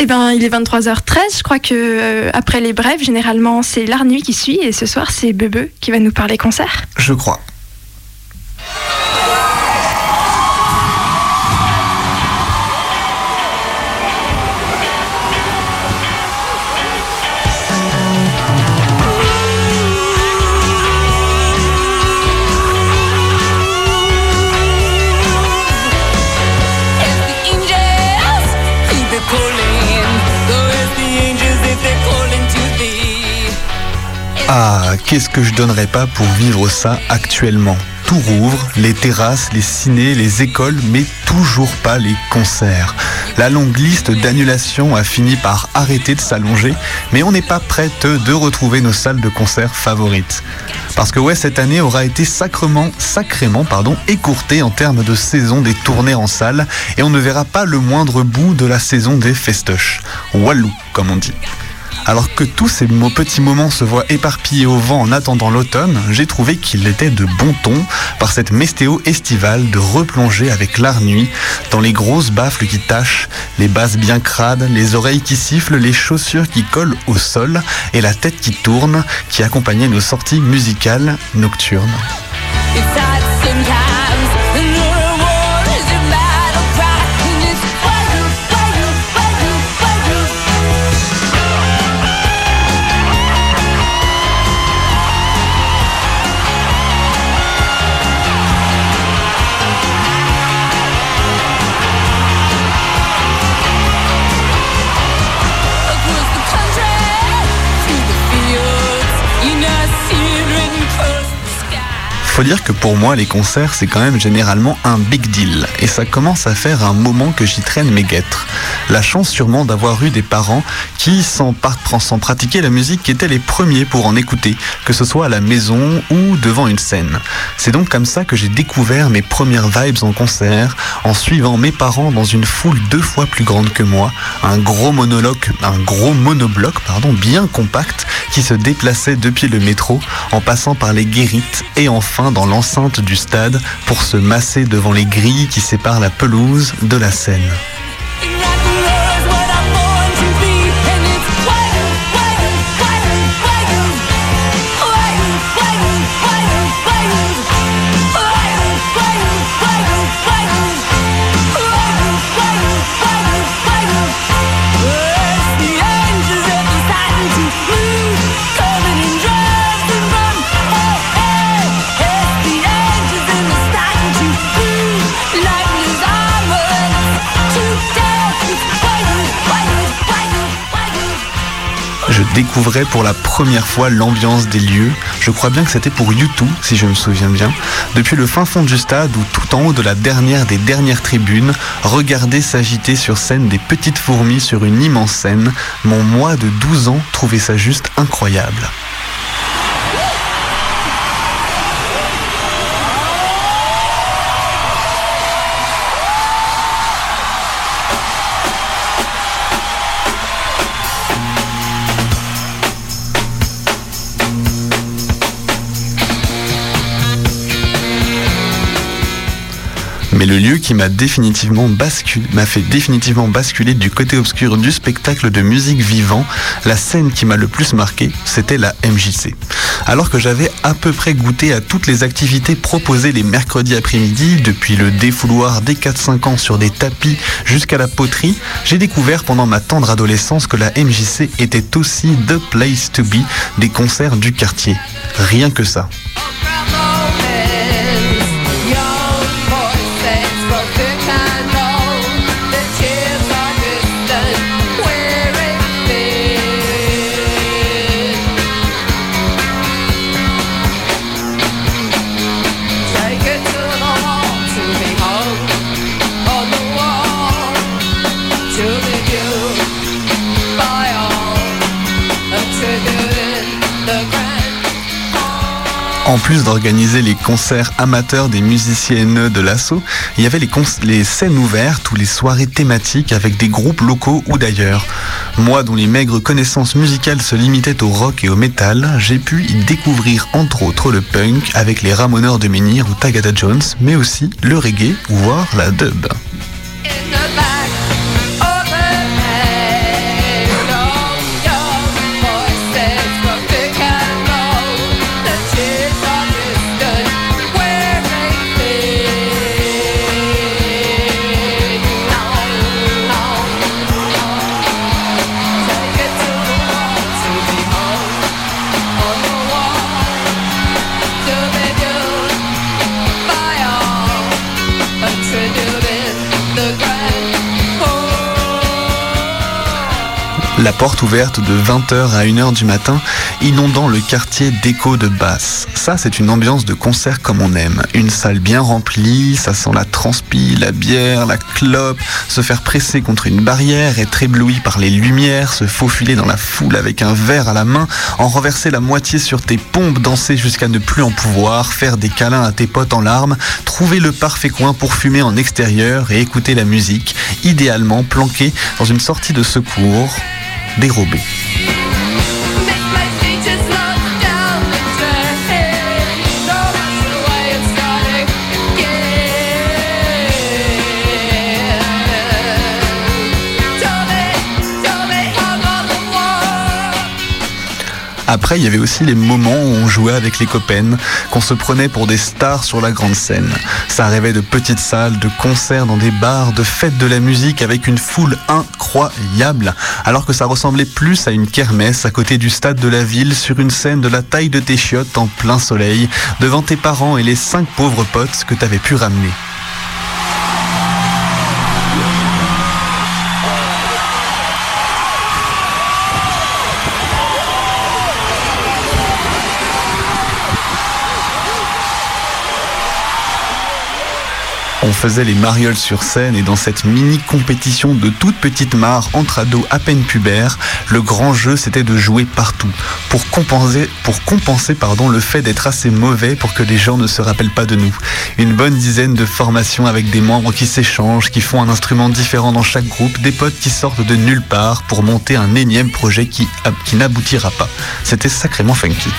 Eh ben, il est 23h13. Je crois que euh, après les brèves, généralement, c'est l'art nuit qui suit. Et ce soir, c'est Bebe qui va nous parler concert. Je crois. Ah, qu'est-ce que je donnerais pas pour vivre ça actuellement? Tout rouvre, les terrasses, les cinés, les écoles, mais toujours pas les concerts. La longue liste d'annulations a fini par arrêter de s'allonger, mais on n'est pas prête de retrouver nos salles de concert favorites. Parce que ouais, cette année aura été sacrement, sacrément, pardon, écourtée en termes de saison des tournées en salle, et on ne verra pas le moindre bout de la saison des festoches. Wallou, comme on dit. Alors que tous ces petits moments se voient éparpillés au vent en attendant l'automne, j'ai trouvé qu'il était de bon ton, par cette mestéo estivale, de replonger avec l'art nuit dans les grosses baffles qui tâchent, les basses bien crades, les oreilles qui sifflent, les chaussures qui collent au sol et la tête qui tourne, qui accompagnait nos sorties musicales nocturnes. Faut dire que pour moi, les concerts, c'est quand même généralement un big deal. Et ça commence à faire un moment que j'y traîne mes guêtres. La chance sûrement d'avoir eu des parents qui, sans, sans pratiquer la musique, étaient les premiers pour en écouter, que ce soit à la maison ou devant une scène. C'est donc comme ça que j'ai découvert mes premières vibes en concert, en suivant mes parents dans une foule deux fois plus grande que moi, un gros monologue, un gros monobloc, pardon, bien compact, qui se déplaçait depuis le métro, en passant par les guérites et enfin dans l'enceinte du stade pour se masser devant les grilles qui séparent la pelouse de la scène. Découvrais pour la première fois l'ambiance des lieux. Je crois bien que c'était pour YouTube, si je me souviens bien. Depuis le fin fond du stade ou tout en haut de la dernière des dernières tribunes, regarder s'agiter sur scène des petites fourmis sur une immense scène, mon moi de 12 ans trouvait ça juste incroyable. Mais le lieu qui m'a définitivement basculé, m'a fait définitivement basculer du côté obscur du spectacle de musique vivant, la scène qui m'a le plus marqué, c'était la MJC. Alors que j'avais à peu près goûté à toutes les activités proposées les mercredis après-midi, depuis le défouloir des 4-5 ans sur des tapis jusqu'à la poterie, j'ai découvert pendant ma tendre adolescence que la MJC était aussi the place to be des concerts du quartier. Rien que ça. En plus d'organiser les concerts amateurs des musiciennes de l'assaut, il y avait les, scènes ouvertes ou les soirées thématiques avec des groupes locaux ou d'ailleurs. Moi, dont les maigres connaissances musicales se limitaient au rock et au metal, j'ai pu y découvrir entre autres le punk avec les Ramoneurs de Menhir ou Tagada Jones, mais aussi le reggae, voire la dub. Porte ouverte de 20h à 1h du matin, inondant le quartier d'écho de basse. Ça, c'est une ambiance de concert comme on aime. Une salle bien remplie, ça sent la transpi, la bière, la clope, se faire presser contre une barrière, être ébloui par les lumières, se faufiler dans la foule avec un verre à la main, en renverser la moitié sur tes pompes, danser jusqu'à ne plus en pouvoir, faire des câlins à tes potes en larmes, trouver le parfait coin pour fumer en extérieur et écouter la musique, idéalement planqué dans une sortie de secours dérobé. Après, il y avait aussi les moments où on jouait avec les copains, qu'on se prenait pour des stars sur la grande scène. Ça rêvait de petites salles, de concerts dans des bars, de fêtes de la musique avec une foule incroyable, alors que ça ressemblait plus à une kermesse à côté du stade de la ville sur une scène de la taille de tes chiottes en plein soleil, devant tes parents et les cinq pauvres potes que t'avais pu ramener. On faisait les marioles sur scène et dans cette mini compétition de toute petite mare entre ados à peine pubères, le grand jeu c'était de jouer partout pour compenser, pour compenser pardon, le fait d'être assez mauvais pour que les gens ne se rappellent pas de nous. Une bonne dizaine de formations avec des membres qui s'échangent, qui font un instrument différent dans chaque groupe, des potes qui sortent de nulle part pour monter un énième projet qui, qui n'aboutira pas. C'était sacrément funky.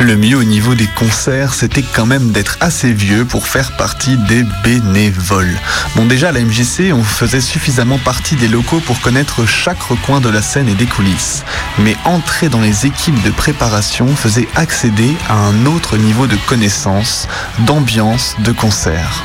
Le mieux au niveau des concerts, c'était quand même d'être assez vieux pour faire partie des bénévoles. Bon déjà à la MJC, on faisait suffisamment partie des locaux pour connaître chaque recoin de la scène et des coulisses. Mais entrer dans les équipes de préparation faisait accéder à un autre niveau de connaissance, d'ambiance, de concert.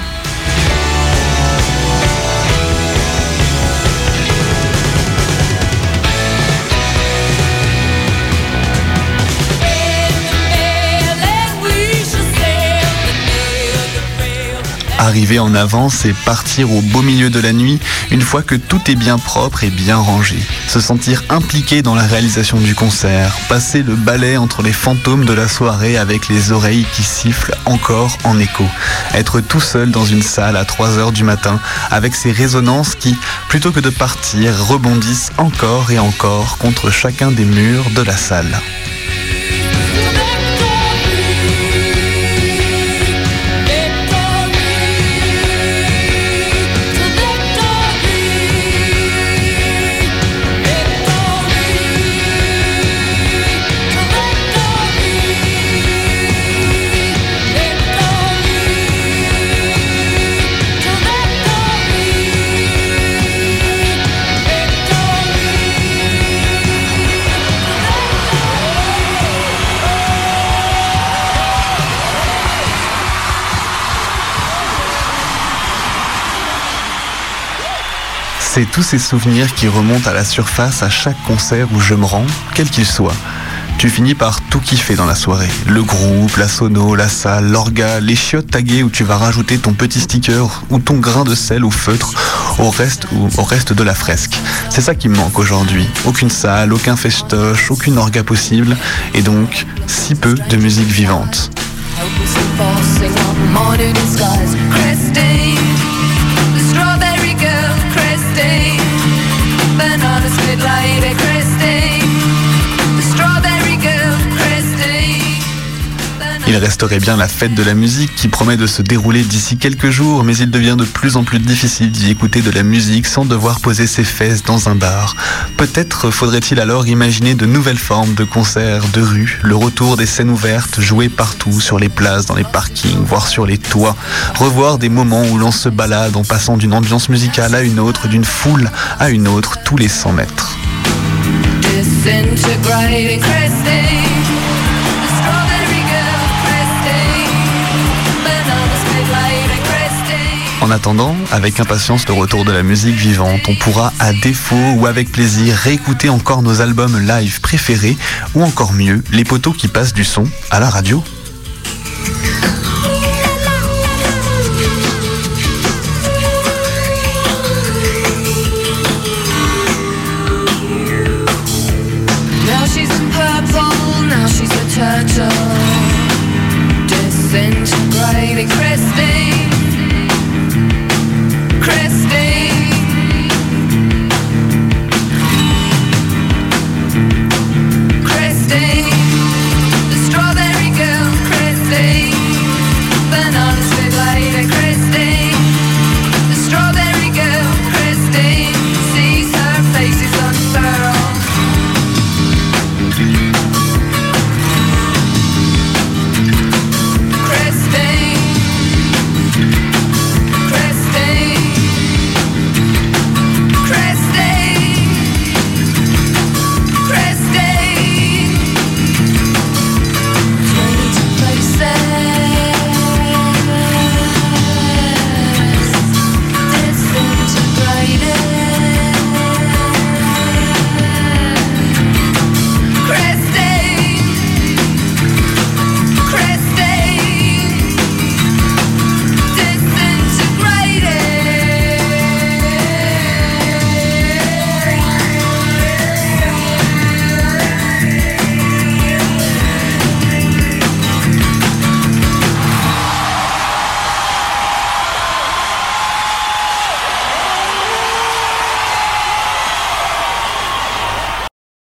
Arriver en avance et partir au beau milieu de la nuit une fois que tout est bien propre et bien rangé. Se sentir impliqué dans la réalisation du concert. Passer le balai entre les fantômes de la soirée avec les oreilles qui sifflent encore en écho. Être tout seul dans une salle à 3 heures du matin avec ces résonances qui, plutôt que de partir, rebondissent encore et encore contre chacun des murs de la salle. C'est tous ces souvenirs qui remontent à la surface à chaque concert où je me rends, quel qu'il soit. Tu finis par tout kiffer dans la soirée. Le groupe, la sono, la salle, l'orga, les chiottes taguées où tu vas rajouter ton petit sticker ou ton grain de sel ou feutre au reste au reste de la fresque. C'est ça qui me manque aujourd'hui. Aucune salle, aucun festoche, aucune orga possible et donc si peu de musique vivante. light, it Il resterait bien la fête de la musique qui promet de se dérouler d'ici quelques jours, mais il devient de plus en plus difficile d'y écouter de la musique sans devoir poser ses fesses dans un bar. Peut-être faudrait-il alors imaginer de nouvelles formes de concerts, de rue, le retour des scènes ouvertes, jouées partout, sur les places, dans les parkings, voire sur les toits, revoir des moments où l'on se balade en passant d'une ambiance musicale à une autre, d'une foule à une autre, tous les 100 mètres. Attendant, avec impatience le retour de la musique vivante, on pourra à défaut ou avec plaisir réécouter encore nos albums live préférés ou encore mieux, les poteaux qui passent du son à la radio.